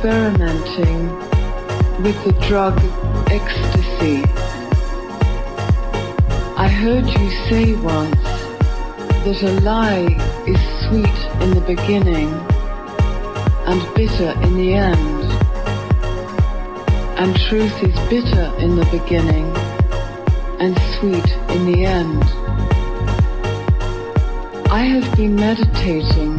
experimenting with the drug ecstasy. I heard you say once that a lie is sweet in the beginning and bitter in the end, and truth is bitter in the beginning and sweet in the end. I have been meditating,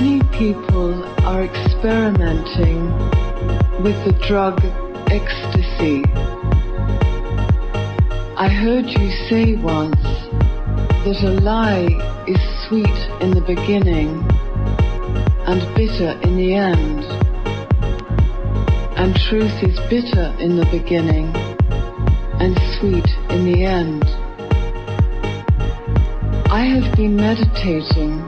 Many people are experimenting with the drug ecstasy. I heard you say once that a lie is sweet in the beginning and bitter in the end, and truth is bitter in the beginning and sweet in the end. I have been meditating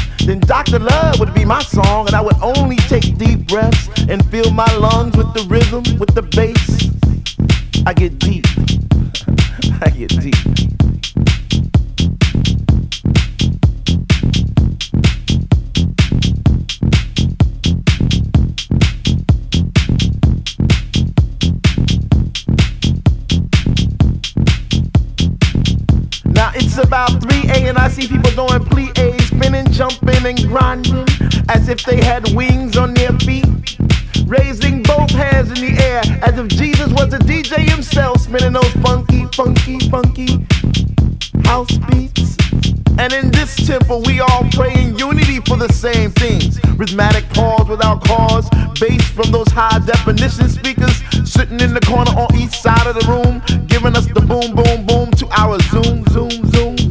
then Dr. Love would be my song, and I would only take deep breaths and fill my lungs with the rhythm, with the bass. I get deep, I get deep. Now it's about 3A and I see people doing plie, spinning, jumping, and grinding as if they had wings on their feet. Raising both hands in the air as if Jesus was a DJ himself, spinning those funky, funky, funky house beats. And in this temple, we all pray in unity for the same things. Rhythmic pause without cause, bass from those high definition speakers sitting in the corner on each side of the room, giving us the boom, boom, boom to our zoom, zoom, zoom.